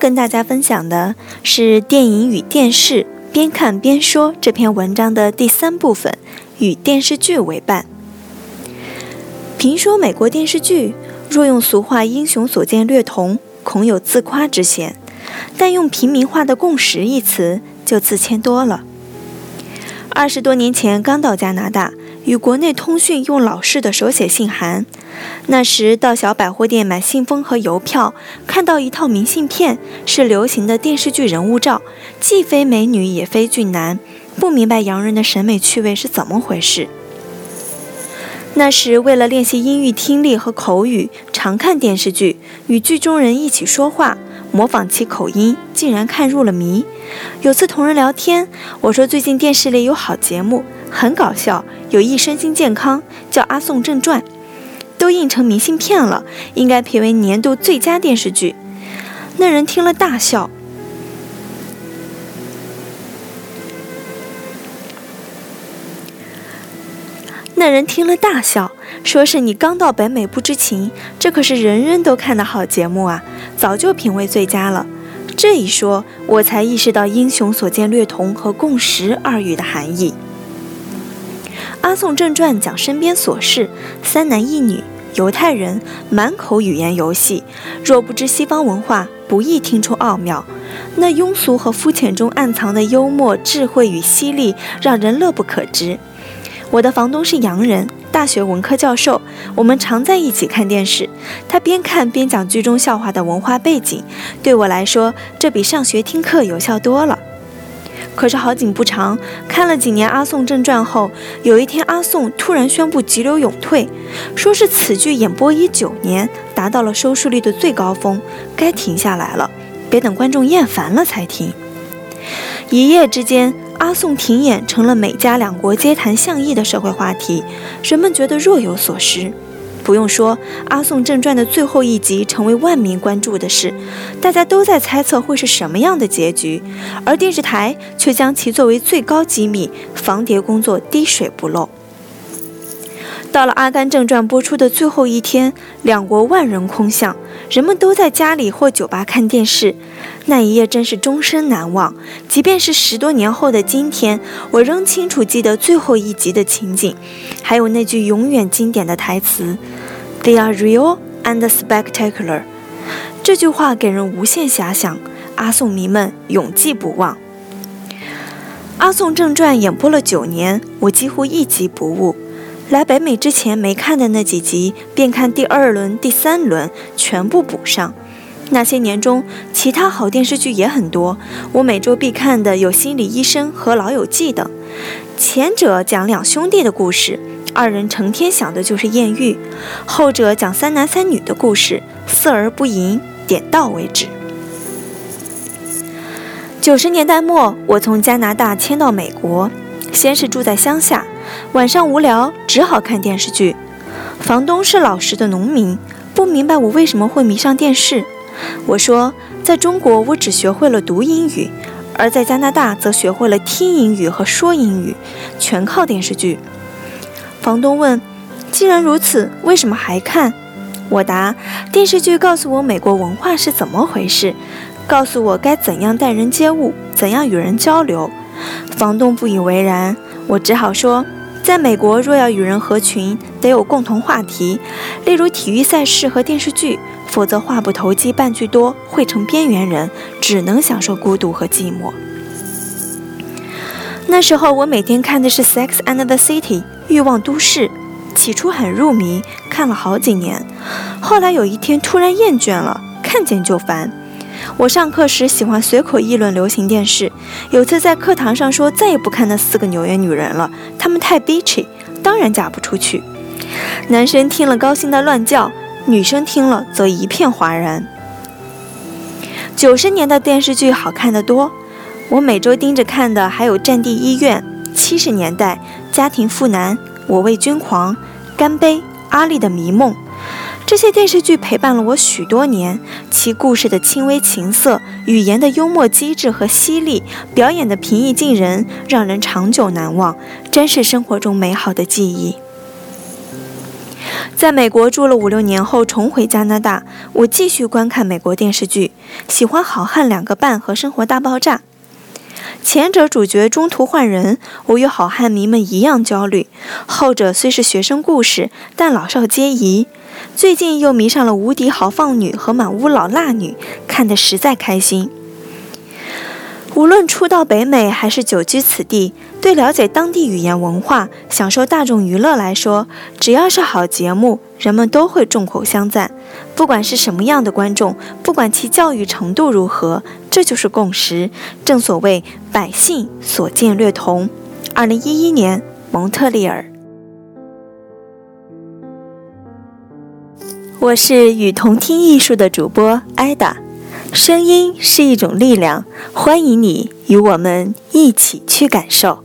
跟大家分享的是电影与电视边看边说这篇文章的第三部分，与电视剧为伴。评说美国电视剧，若用俗话“英雄所见略同”，恐有自夸之嫌；但用平民化的“共识”一词，就自谦多了。二十多年前刚到加拿大。与国内通讯用老式的手写信函，那时到小百货店买信封和邮票，看到一套明信片是流行的电视剧人物照，既非美女也非俊男，不明白洋人的审美趣味是怎么回事。那时为了练习音域听力和口语，常看电视剧，与剧中人一起说话，模仿其口音，竟然看入了迷。有次同人聊天，我说最近电视里有好节目。很搞笑，有益身心健康，叫《阿宋正传》，都印成明信片了，应该评为年度最佳电视剧。那人听了大笑。那人听了大笑，说是你刚到北美不知情，这可是人人都看的好节目啊，早就品味最佳了。这一说，我才意识到“英雄所见略同”和“共识”二语的含义。《阿宋正传》讲身边琐事，三男一女，犹太人，满口语言游戏。若不知西方文化，不易听出奥妙。那庸俗和肤浅中暗藏的幽默、智慧与犀利，让人乐不可支。我的房东是洋人，大学文科教授，我们常在一起看电视。他边看边讲剧中笑话的文化背景，对我来说，这比上学听课有效多了。可是好景不长，看了几年《阿宋正传》后，有一天阿宋突然宣布急流勇退，说是此剧演播已九年，达到了收视率的最高峰，该停下来了，别等观众厌烦了才停。一夜之间，阿宋停演成了美加两国皆谈巷议的社会话题，人们觉得若有所失。不用说，《阿宋正传》的最后一集成为万民关注的事，大家都在猜测会是什么样的结局，而电视台却将其作为最高机密，防谍工作滴水不漏。到了《阿甘正传》播出的最后一天，两国万人空巷，人们都在家里或酒吧看电视，那一夜真是终身难忘。即便是十多年后的今天，我仍清楚记得最后一集的情景，还有那句永远经典的台词：“They are real and spectacular。”这句话给人无限遐想，阿宋迷们永记不忘。《阿宋正传》演播了九年，我几乎一集不误。来北美之前没看的那几集，便看第二轮、第三轮，全部补上。那些年中，其他好电视剧也很多，我每周必看的有《心理医生》和《老友记》等。前者讲两兄弟的故事，二人成天想的就是艳遇；后者讲三男三女的故事，色而不淫，点到为止。九十年代末，我从加拿大迁到美国，先是住在乡下。晚上无聊，只好看电视剧。房东是老实的农民，不明白我为什么会迷上电视。我说，在中国我只学会了读英语，而在加拿大则学会了听英语和说英语，全靠电视剧。房东问：“既然如此，为什么还看？”我答：“电视剧告诉我美国文化是怎么回事，告诉我该怎样待人接物，怎样与人交流。”房东不以为然。我只好说，在美国若要与人合群，得有共同话题，例如体育赛事和电视剧，否则话不投机半句多，会成边缘人，只能享受孤独和寂寞。那时候我每天看的是《Sex and the City》欲望都市，起初很入迷，看了好几年，后来有一天突然厌倦了，看见就烦。我上课时喜欢随口议论流行电视，有次在课堂上说再也不看那四个纽约女人了，她们太 bitchy，当然嫁不出去。男生听了高兴的乱叫，女生听了则一片哗然。九十年代电视剧好看的多，我每周盯着看的还有《战地医院》、七十年代《家庭妇男》、《我为君狂》、《干杯》、《阿丽的迷梦》。这些电视剧陪伴了我许多年，其故事的轻微情色、语言的幽默机智和犀利、表演的平易近人，让人长久难忘，真是生活中美好的记忆。在美国住了五六年后，重回加拿大，我继续观看美国电视剧，喜欢《好汉两个半》和《生活大爆炸》。前者主角中途换人，我与好汉迷们一样焦虑；后者虽是学生故事，但老少皆宜。最近又迷上了《无敌豪放女》和《满屋老辣女》，看得实在开心。无论初到北美还是久居此地，对了解当地语言文化、享受大众娱乐来说，只要是好节目，人们都会众口相赞。不管是什么样的观众，不管其教育程度如何，这就是共识。正所谓百姓所见略同。二零一一年，蒙特利尔。我是与同听艺术的主播艾达，声音是一种力量，欢迎你与我们一起去感受。